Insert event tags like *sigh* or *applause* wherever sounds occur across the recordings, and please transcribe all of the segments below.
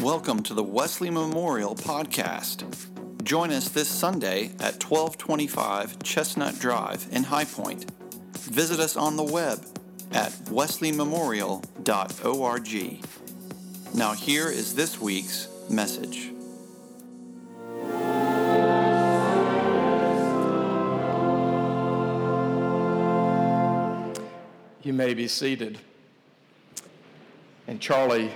Welcome to the Wesley Memorial Podcast. Join us this Sunday at 1225 Chestnut Drive in High Point. Visit us on the web at wesleymemorial.org. Now, here is this week's message. You may be seated. And Charlie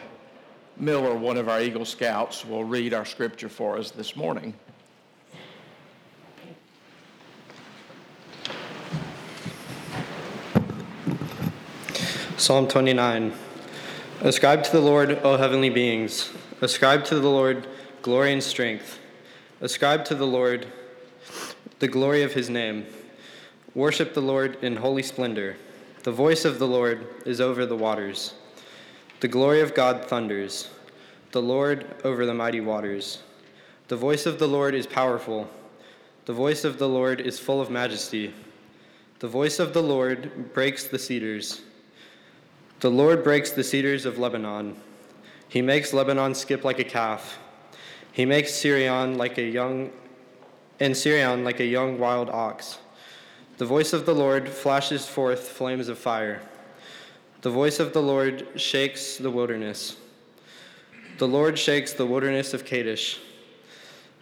Miller, one of our Eagle Scouts, will read our scripture for us this morning. Psalm 29 Ascribe to the Lord, O heavenly beings. Ascribe to the Lord glory and strength. Ascribe to the Lord the glory of his name. Worship the Lord in holy splendor. The voice of the Lord is over the waters. The glory of God thunders. The Lord over the mighty waters. The voice of the Lord is powerful. The voice of the Lord is full of majesty. The voice of the Lord breaks the cedars. The Lord breaks the cedars of Lebanon. He makes Lebanon skip like a calf. He makes Sirion like a young and Sirion like a young wild ox. The voice of the Lord flashes forth flames of fire. The voice of the Lord shakes the wilderness. The Lord shakes the wilderness of Kadesh.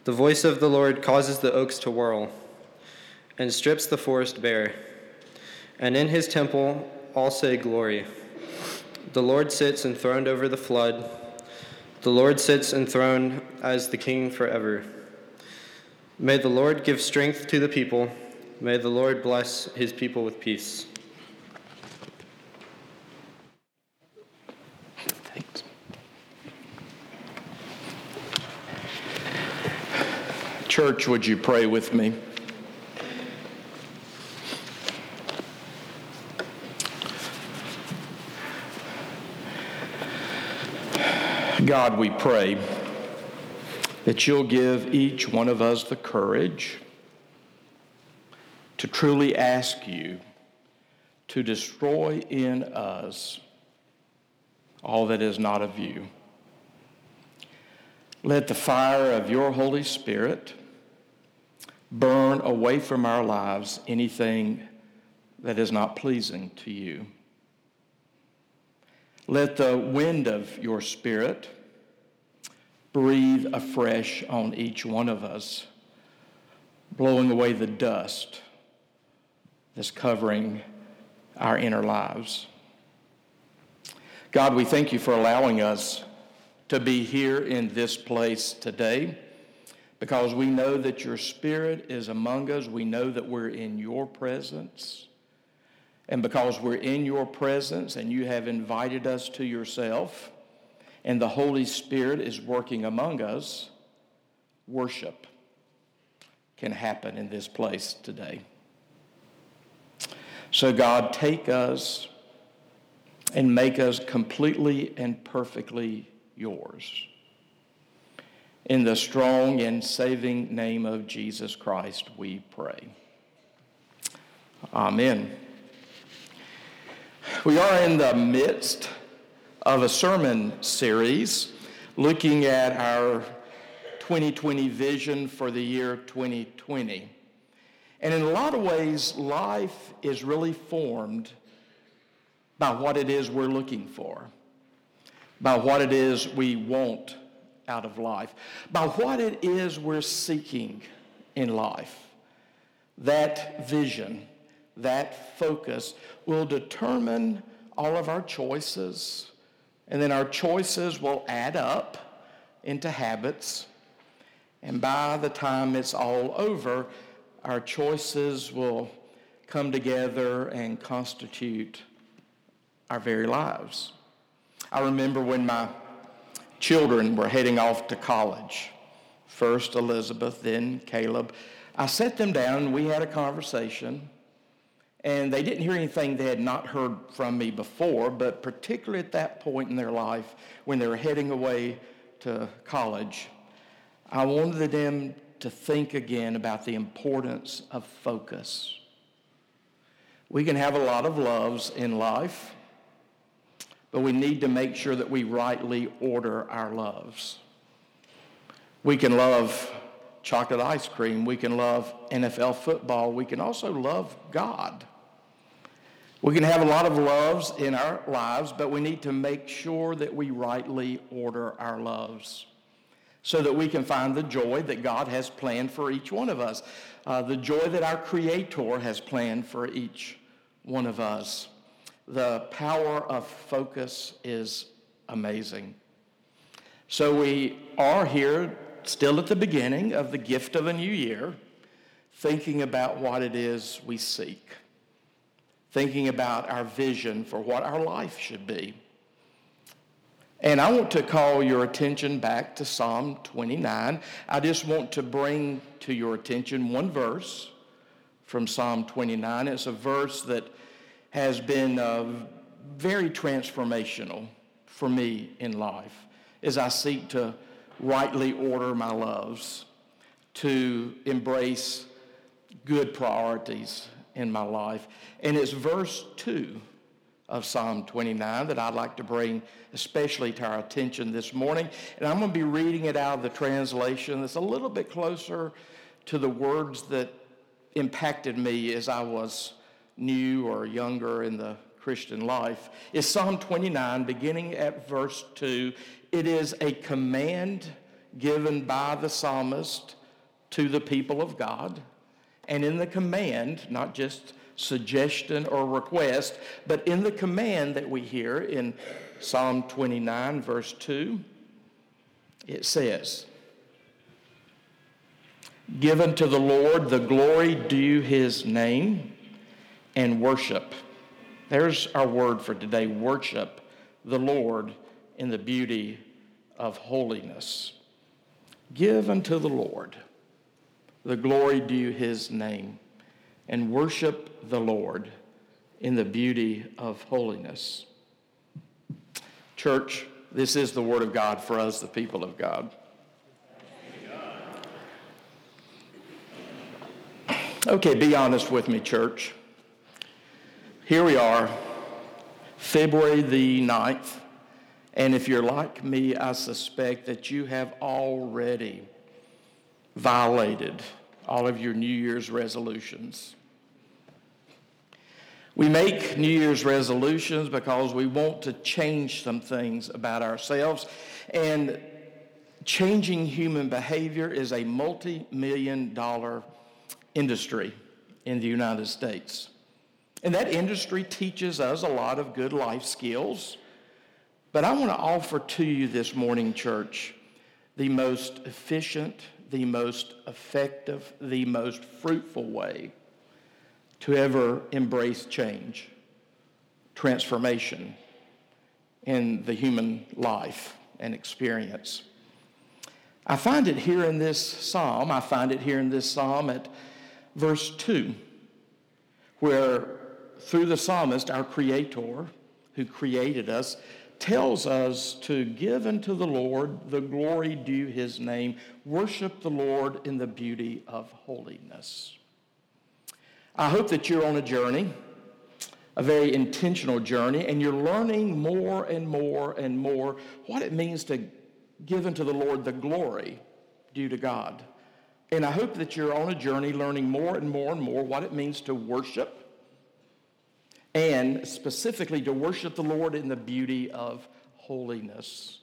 The voice of the Lord causes the oaks to whirl and strips the forest bare. And in his temple all say, Glory. The Lord sits enthroned over the flood. The Lord sits enthroned as the king forever. May the Lord give strength to the people. May the Lord bless his people with peace. Church, would you pray with me? God, we pray that you'll give each one of us the courage to truly ask you to destroy in us all that is not of you. Let the fire of your Holy Spirit burn away from our lives anything that is not pleasing to you. Let the wind of your Spirit breathe afresh on each one of us, blowing away the dust that's covering our inner lives. God, we thank you for allowing us to be here in this place today because we know that your Spirit is among us. We know that we're in your presence. And because we're in your presence and you have invited us to yourself, and the Holy Spirit is working among us, worship can happen in this place today. So, God, take us and make us completely and perfectly yours. In the strong and saving name of Jesus Christ, we pray. Amen. We are in the midst of a sermon series looking at our 2020 vision for the year 2020. And in a lot of ways, life is really formed by what it is we're looking for, by what it is we want out of life, by what it is we're seeking in life. That vision, that focus will determine all of our choices, and then our choices will add up into habits. And by the time it's all over, our choices will come together and constitute our very lives. I remember when my children were heading off to college, first Elizabeth, then Caleb. I set them down and we had a conversation. And they didn't hear anything they had not heard from me before, but particularly at that point in their life when they were heading away to college, I wanted them to think again about the importance of focus. We can have a lot of loves in life, but we need to make sure that we rightly order our loves. We can love chocolate ice cream. We can love NFL football. We can also love God. We can have a lot of loves in our lives, but we need to make sure that we rightly order our loves so that we can find the joy that God has planned for each one of us, uh, the joy that our Creator has planned for each one of us. The power of focus is amazing. So we are here still at the beginning of the gift of a new year, thinking about what it is we seek, thinking about our vision for what our life should be. And I want to call your attention back to Psalm 29. I just want to bring to your attention one verse from Psalm 29. It's a verse that has been uh, very transformational for me in life as I seek to rightly order my loves, to embrace good priorities in my life. And it's verse 2 of Psalm 29 that I'd like to bring especially to our attention this morning. And I'm going to be reading it out of the translation that's a little bit closer to the words that impacted me as I was new or younger in the Christian life. Is Psalm 29, beginning at verse 2. It is a command given by the psalmist to the people of God. And in the command, not just suggestion or request, but in the command that we hear in Psalm 29, verse 2, it says, Given to the Lord the glory due his name and worship. There's our word for today worship the Lord in the beauty of holiness. Give unto the Lord the glory due his name, and worship the Lord in the beauty of holiness. Church, this is the word of God for us, the people of God. Okay, be honest with me, church. Here we are, February the 9th, and if you're like me, I suspect that you have already violated all of your New Year's resolutions. We make New Year's resolutions because we want to change some things about ourselves. And changing human behavior is a multi million dollar industry in the United States. And that industry teaches us a lot of good life skills but I want to offer to you this morning, church, the most efficient, the most effective, the most fruitful way to ever embrace change, transformation in the human life and experience. I find it here in this psalm, I find it here in this psalm at verse 2, where through the psalmist, our Creator, who created us, tells us to give unto the Lord the glory due his name, worship the Lord in the beauty of holiness. I hope that you're on a journey, a very intentional journey, and you're learning more and more and more what it means to give unto the Lord the glory due to God. And I hope that you're on a journey learning more and more and more what it means to worship and specifically to worship the Lord in the beauty of holiness.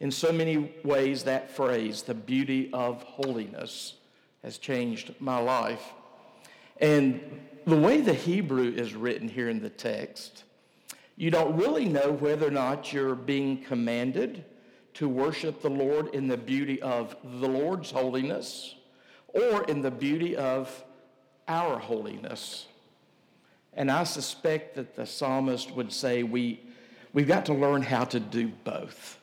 In so many ways, that phrase, the beauty of holiness, has changed my life. And the way the Hebrew is written here in the text, you don't really know whether or not you're being commanded to worship the Lord in the beauty of the Lord's holiness or in the beauty of our holiness. And I suspect that the psalmist would say we, we've got to learn how to do both.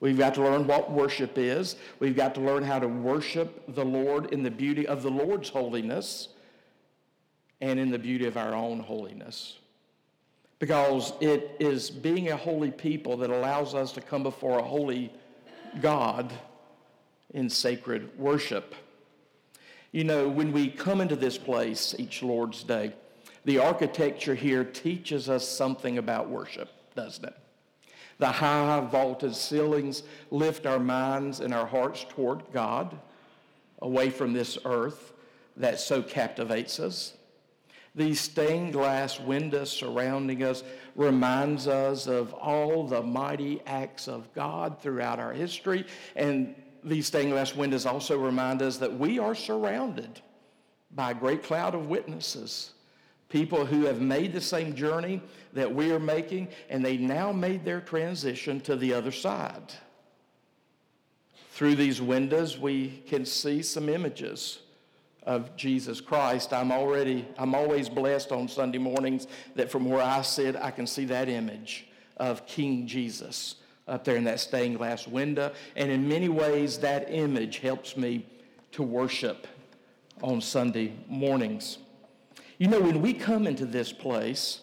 We've got to learn what worship is. We've got to learn how to worship the Lord in the beauty of the Lord's holiness and in the beauty of our own holiness. Because it is being a holy people that allows us to come before a holy God in sacred worship. You know, when we come into this place each Lord's Day, the architecture here teaches us something about worship, doesn't it? The high vaulted ceilings lift our minds and our hearts toward God, away from this earth that so captivates us. These stained glass windows surrounding us reminds us of all the mighty acts of God throughout our history. And these stained glass windows also remind us that we are surrounded by a great cloud of witnesses. People who have made the same journey that we are making, and they now made their transition to the other side. Through these windows, we can see some images of Jesus Christ. I'm already, I'm always blessed on Sunday mornings that from where I sit, I can see that image of King Jesus up there in that stained glass window. And in many ways, that image helps me to worship on Sunday mornings. You know, when we come into this place,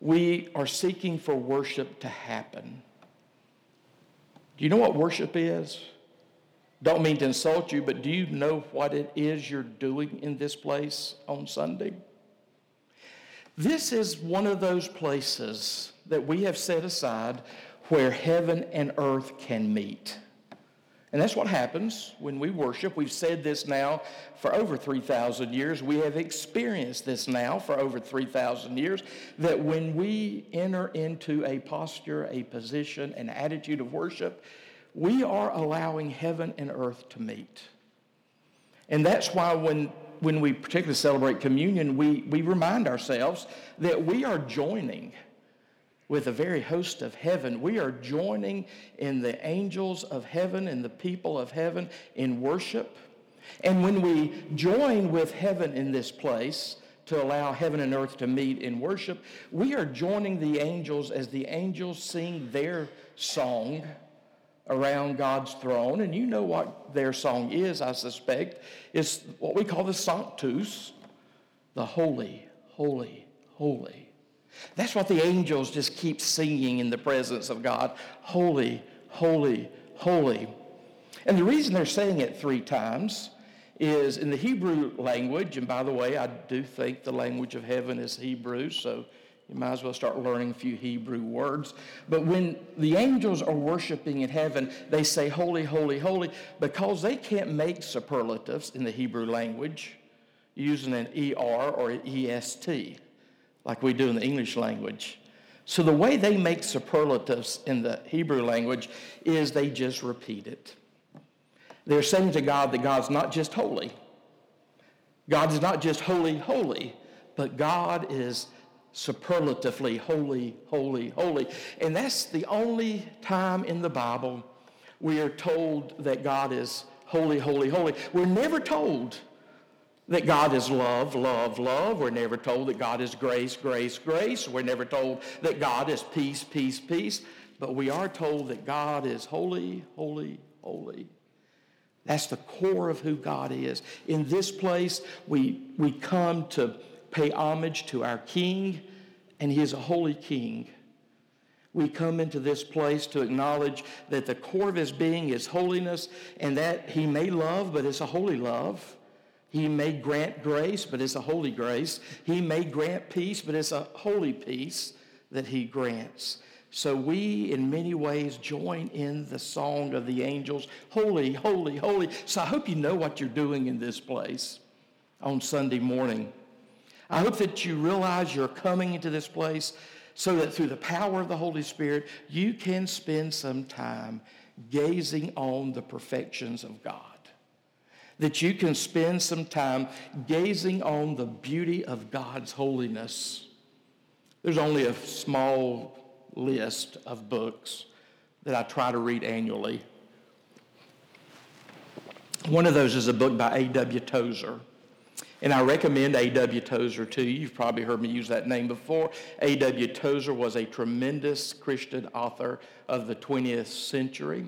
we are seeking for worship to happen. Do you know what worship is? Don't mean to insult you, but do you know what it is you're doing in this place on Sunday? This is one of those places that we have set aside where heaven and earth can meet. And that's what happens when we worship. We've said this now for over 3,000 years. We have experienced this now for over 3,000 years that when we enter into a posture, a position, an attitude of worship, we are allowing heaven and earth to meet. And that's why when, when we particularly celebrate communion, we, we remind ourselves that we are joining with the very host of heaven. We are joining in the angels of heaven and the people of heaven in worship. And when we join with heaven in this place to allow heaven and earth to meet in worship, we are joining the angels as the angels sing their song around God's throne. And you know what their song is, I suspect. It's what we call the Sanctus, the holy, holy, holy. That's what the angels just keep singing in the presence of God. Holy, holy, holy. And the reason they're saying it three times is in the Hebrew language, and by the way, I do think the language of heaven is Hebrew, so you might as well start learning a few Hebrew words. But when the angels are worshiping in heaven, they say, Holy, holy, holy, because they can't make superlatives in the Hebrew language using an ER or an EST like we do in the English language. So the way they make superlatives in the Hebrew language is they just repeat it. They're saying to God that God's not just holy. God is not just holy, holy, but God is superlatively holy, holy, holy. And that's the only time in the Bible we are told that God is holy, holy, holy. We're never told that God is love, love, love. We're never told that God is grace, grace, grace. We're never told that God is peace, peace, peace. But we are told that God is holy, holy, holy. That's the core of who God is. In this place, we, we come to pay homage to our King, and He is a holy King. We come into this place to acknowledge that the core of His being is holiness, and that He may love, but it's a holy love. He may grant grace, but it's a holy grace. He may grant peace, but it's a holy peace that He grants. So we, in many ways, join in the song of the angels Holy, holy, holy. So I hope you know what you're doing in this place on Sunday morning. I hope that you realize you're coming into this place so that through the power of the Holy Spirit, you can spend some time gazing on the perfections of God. That you can spend some time gazing on the beauty of God's holiness. There's only a small list of books that I try to read annually. One of those is a book by A.W. Tozer. And I recommend A.W. Tozer to you. You've probably heard me use that name before. A.W. Tozer was a tremendous Christian author of the 20th century.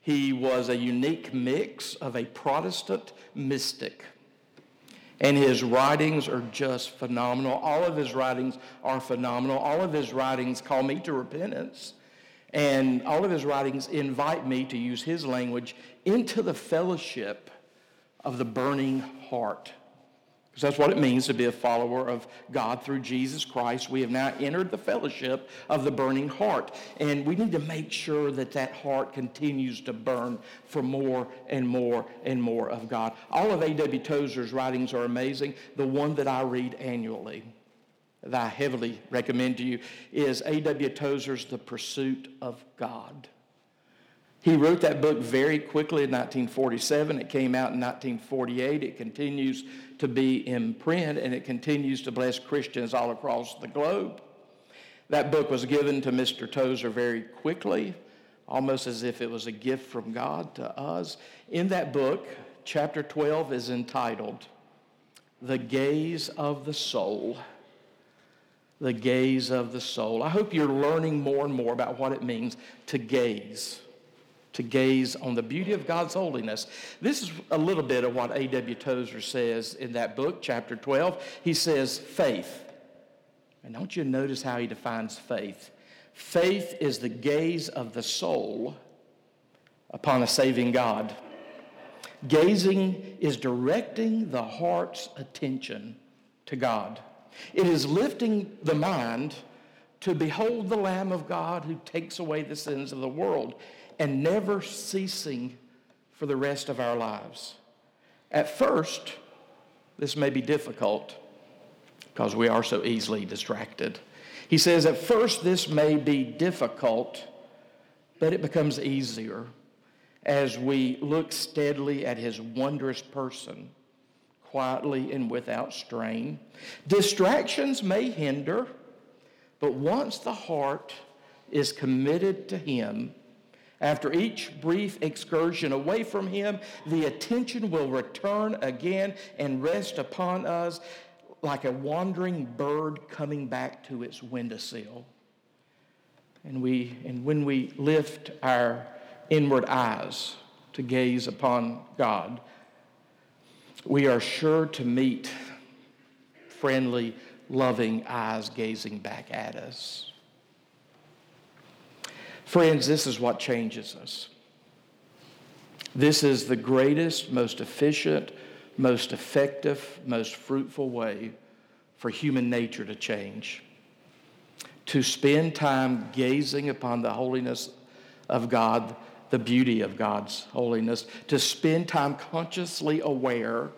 He was a unique mix of a Protestant mystic. And his writings are just phenomenal. All of his writings are phenomenal. All of his writings call me to repentance. And all of his writings invite me, to use his language, into the fellowship of the burning heart Because that's what it means to be a follower of God through Jesus Christ. We have now entered the fellowship of the burning heart. And we need to make sure that that heart continues to burn for more and more and more of God. All of A.W. Tozer's writings are amazing. The one that I read annually, that I heavily recommend to you, is A.W. Tozer's The Pursuit of God. He wrote that book very quickly in 1947. It came out in 1948. It continues to be in print and it continues to bless Christians all across the globe. That book was given to Mr. Tozer very quickly, almost as if it was a gift from God to us. In that book, chapter 12 is entitled The Gaze of the Soul. The gaze of the soul. I hope you're learning more and more about what it means to gaze to gaze on the beauty of God's holiness. This is a little bit of what A.W. Tozer says in that book, chapter 12. He says, faith. And don't you notice how he defines faith? Faith is the gaze of the soul upon a saving God. Gazing is directing the heart's attention to God. It is lifting the mind to behold the Lamb of God who takes away the sins of the world and never ceasing for the rest of our lives. At first, this may be difficult because we are so easily distracted. He says, at first, this may be difficult, but it becomes easier as we look steadily at his wondrous person, quietly and without strain. Distractions may hinder, but once the heart is committed to him, after each brief excursion away from Him, the attention will return again and rest upon us like a wandering bird coming back to its windowsill. And, we, and when we lift our inward eyes to gaze upon God, we are sure to meet friendly, loving eyes gazing back at us. Friends, this is what changes us. This is the greatest, most efficient, most effective, most fruitful way for human nature to change. To spend time gazing upon the holiness of God, the beauty of God's holiness, to spend time consciously aware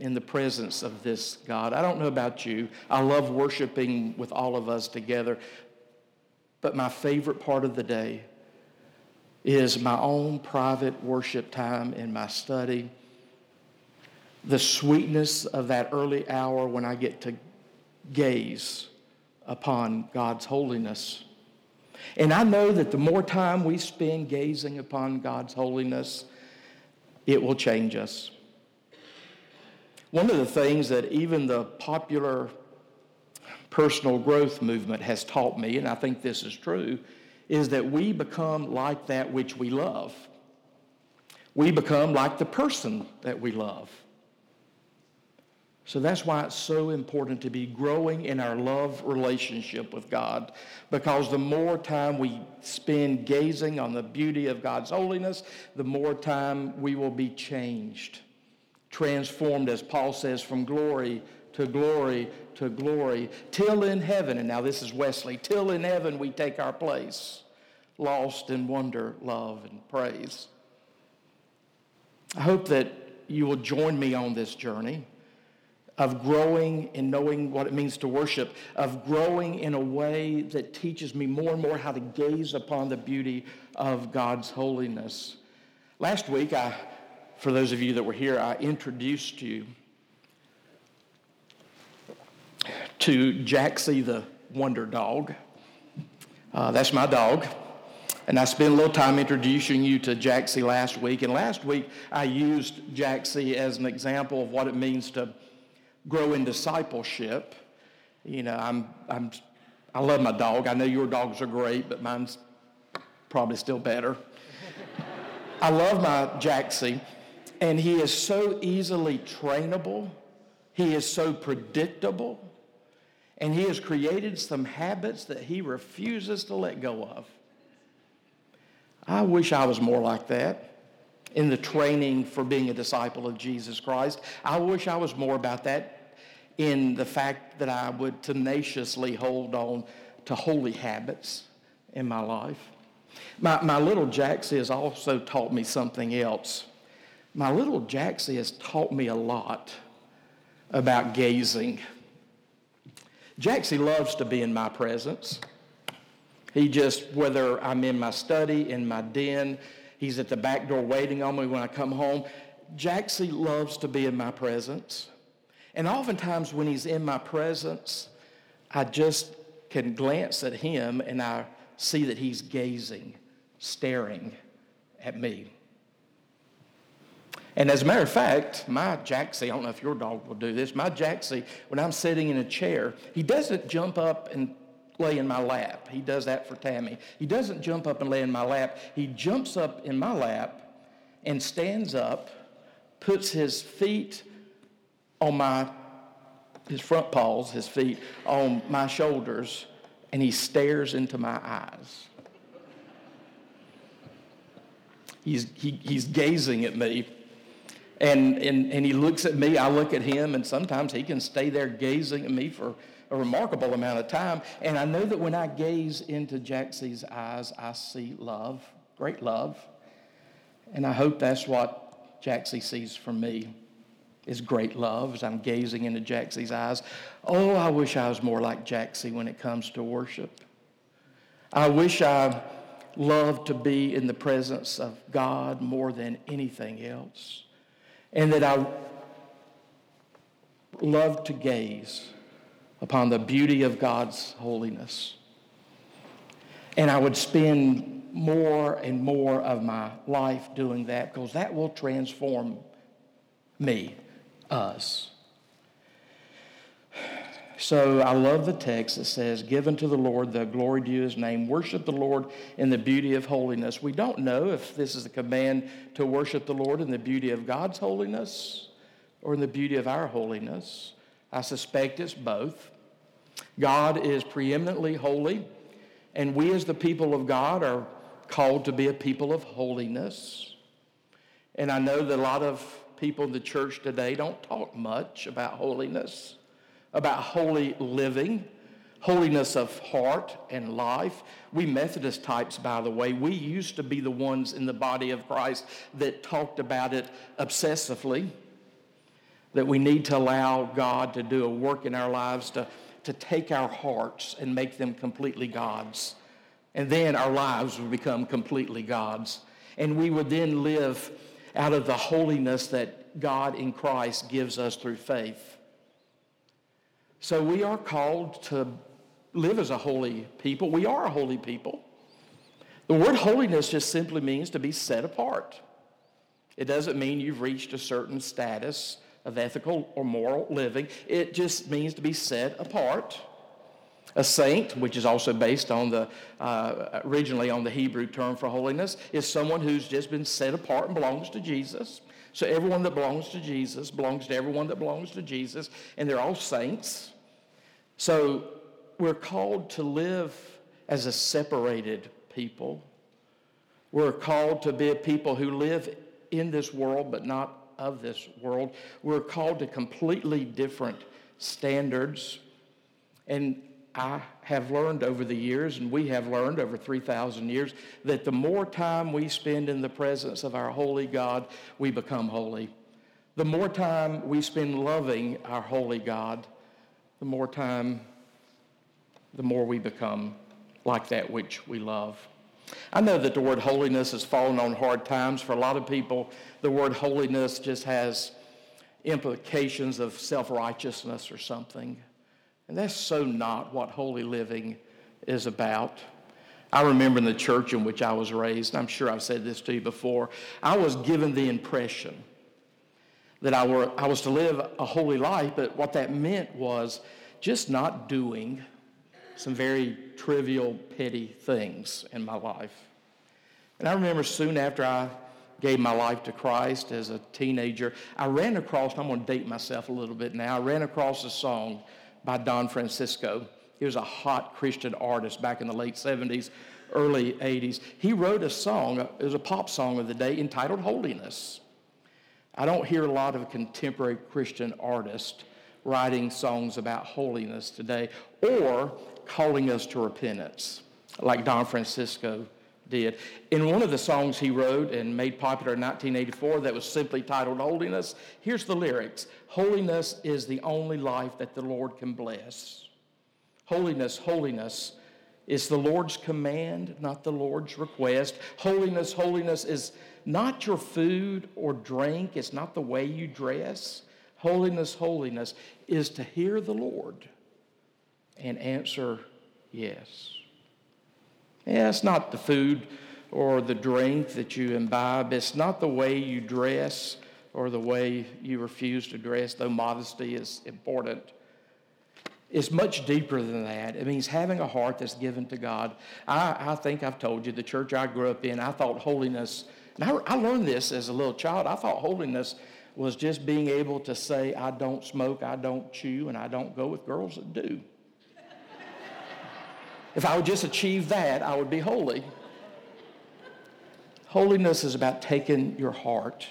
in the presence of this God. I don't know about you. I love worshiping with all of us together, but my favorite part of the day is my own private worship time in my study. The sweetness of that early hour when I get to gaze upon God's holiness. And I know that the more time we spend gazing upon God's holiness, it will change us. One of the things that even the popular personal growth movement has taught me, and I think this is true, is that we become like that which we love. We become like the person that we love. So that's why it's so important to be growing in our love relationship with God. Because the more time we spend gazing on the beauty of God's holiness, the more time we will be changed, transformed, as Paul says, from glory to glory to glory, till in heaven, and now this is Wesley, till in heaven we take our place, lost in wonder, love, and praise. I hope that you will join me on this journey of growing and knowing what it means to worship, of growing in a way that teaches me more and more how to gaze upon the beauty of God's holiness. Last week, I, for those of you that were here, I introduced you to Jaxie the Wonder Dog. Uh, that's my dog. And I spent a little time introducing you to Jaxie last week. And last week, I used Jaxie as an example of what it means to grow in discipleship. You know, I'm, I'm, I love my dog. I know your dogs are great, but mine's probably still better. I love my Jaxie, and he is so easily trainable. He is so predictable. And he has created some habits that he refuses to let go of. I wish I was more like that. in the training for being a disciple of Jesus Christ. I wish I was more about that in the fact that I would tenaciously hold on to holy habits in my life. My, my little Jaxie has also taught me something else. My little Jaxie has taught me a lot about gazing. Jaxie loves to be in my presence. He just, whether I'm in my study, in my den, he's at the back door waiting on me when I come home. Jaxie loves to be in my presence. And oftentimes when he's in my presence, I just can glance at him and I see that he's gazing, staring at me. And as a matter of fact, my Jaxie, I don't know if your dog will do this, my Jaxie, when I'm sitting in a chair, he doesn't jump up and lay in my lap. He does that for Tammy. He doesn't jump up and lay in my lap. He jumps up in my lap and stands up, puts his feet on my, his front paws, his feet on my shoulders, and he stares into my eyes. He's, he, he's gazing at me and, and, and he looks at me, I look at him, and sometimes he can stay there gazing at me for a remarkable amount of time. And I know that when I gaze into Jaxie's eyes, I see love, great love. And I hope that's what Jaxie sees from me is great love as I'm gazing into Jaxie's eyes. Oh, I wish I was more like Jaxie when it comes to worship. I wish I loved to be in the presence of God more than anything else and that I love to gaze upon the beauty of God's holiness. And I would spend more and more of my life doing that because that will transform me, us. So I love the text that says, Given to the Lord the glory due his name, worship the Lord in the beauty of holiness. We don't know if this is a command to worship the Lord in the beauty of God's holiness or in the beauty of our holiness. I suspect it's both. God is preeminently holy, and we as the people of God are called to be a people of holiness. And I know that a lot of people in the church today don't talk much about holiness about holy living, holiness of heart and life. We Methodist types, by the way, we used to be the ones in the body of Christ that talked about it obsessively, that we need to allow God to do a work in our lives to, to take our hearts and make them completely God's. And then our lives would become completely God's. And we would then live out of the holiness that God in Christ gives us through faith. So we are called to live as a holy people. We are a holy people. The word holiness just simply means to be set apart. It doesn't mean you've reached a certain status of ethical or moral living. It just means to be set apart. A saint, which is also based on the uh, originally on the Hebrew term for holiness, is someone who's just been set apart and belongs to Jesus. So everyone that belongs to Jesus belongs to everyone that belongs to Jesus, and they're all saints. So we're called to live as a separated people. We're called to be a people who live in this world but not of this world. We're called to completely different standards. And I have learned over the years, and we have learned over 3,000 years, that the more time we spend in the presence of our holy God, we become holy. The more time we spend loving our holy God, the more time, the more we become like that which we love. I know that the word holiness has fallen on hard times. For a lot of people, the word holiness just has implications of self righteousness or something. And that's so not what holy living is about. I remember in the church in which I was raised, I'm sure I've said this to you before, I was given the impression that I, were, I was to live a holy life, but what that meant was just not doing some very trivial, petty things in my life. And I remember soon after I gave my life to Christ as a teenager, I ran across, I'm going to date myself a little bit now, I ran across a song by Don Francisco. He was a hot Christian artist back in the late 70s early 80s. He wrote a song, it was a pop song of the day entitled Holiness. I don't hear a lot of contemporary Christian artists writing songs about holiness today or calling us to repentance like Don Francisco did. In one of the songs he wrote and made popular in 1984 that was simply titled Holiness, here's the lyrics Holiness is the only life that the Lord can bless. Holiness, holiness is the Lord's command, not the Lord's request. Holiness, holiness is not your food or drink, it's not the way you dress. Holiness, holiness is to hear the Lord and answer yes. Yeah, it's not the food or the drink that you imbibe. It's not the way you dress or the way you refuse to dress, though modesty is important. It's much deeper than that. It means having a heart that's given to God. I, I think I've told you, the church I grew up in, I thought holiness, and I, I learned this as a little child. I thought holiness was just being able to say, I don't smoke, I don't chew, and I don't go with girls that do. *laughs* If I would just achieve that, I would be holy. Holiness is about taking your heart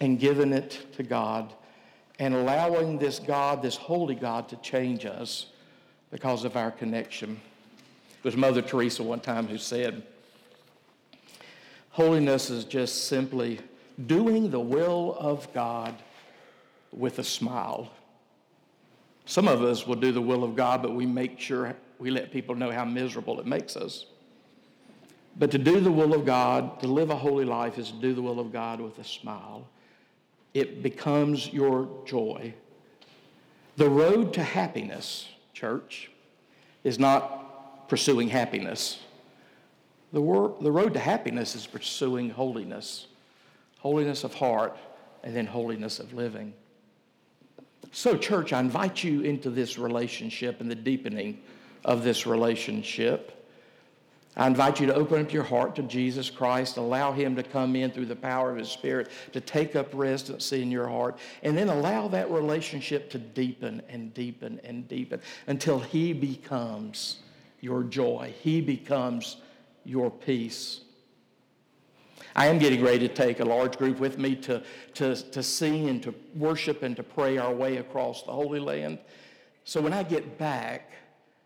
and giving it to God and allowing this God, this holy God, to change us because of our connection. It was Mother Teresa one time who said, Holiness is just simply doing the will of God with a smile. Some of us will do the will of God, but we make sure we let people know how miserable it makes us. But to do the will of God, to live a holy life, is to do the will of God with a smile. It becomes your joy. The road to happiness, church, is not pursuing happiness. The, wor- the road to happiness is pursuing holiness holiness of heart, and then holiness of living. So, church, I invite you into this relationship and the deepening of this relationship. I invite you to open up your heart to Jesus Christ, allow Him to come in through the power of His Spirit to take up residency in your heart, and then allow that relationship to deepen and deepen and deepen until He becomes your joy. He becomes your peace. I am getting ready to take a large group with me to, to, to sing and to worship and to pray our way across the Holy Land. So when I get back,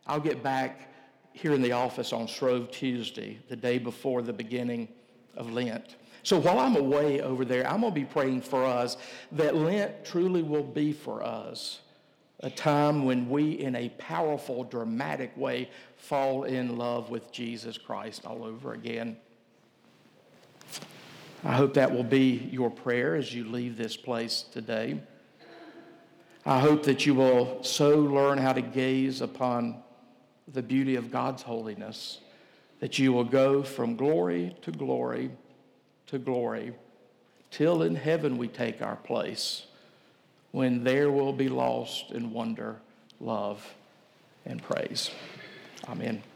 I'll get back here in the office on Shrove Tuesday, the day before the beginning of Lent. So while I'm away over there, I'm going to be praying for us that Lent truly will be for us a time when we, in a powerful, dramatic way, fall in love with Jesus Christ all over again. I hope that will be your prayer as you leave this place today. I hope that you will so learn how to gaze upon the beauty of God's holiness that you will go from glory to glory to glory till in heaven we take our place when there will be lost in wonder, love, and praise. Amen.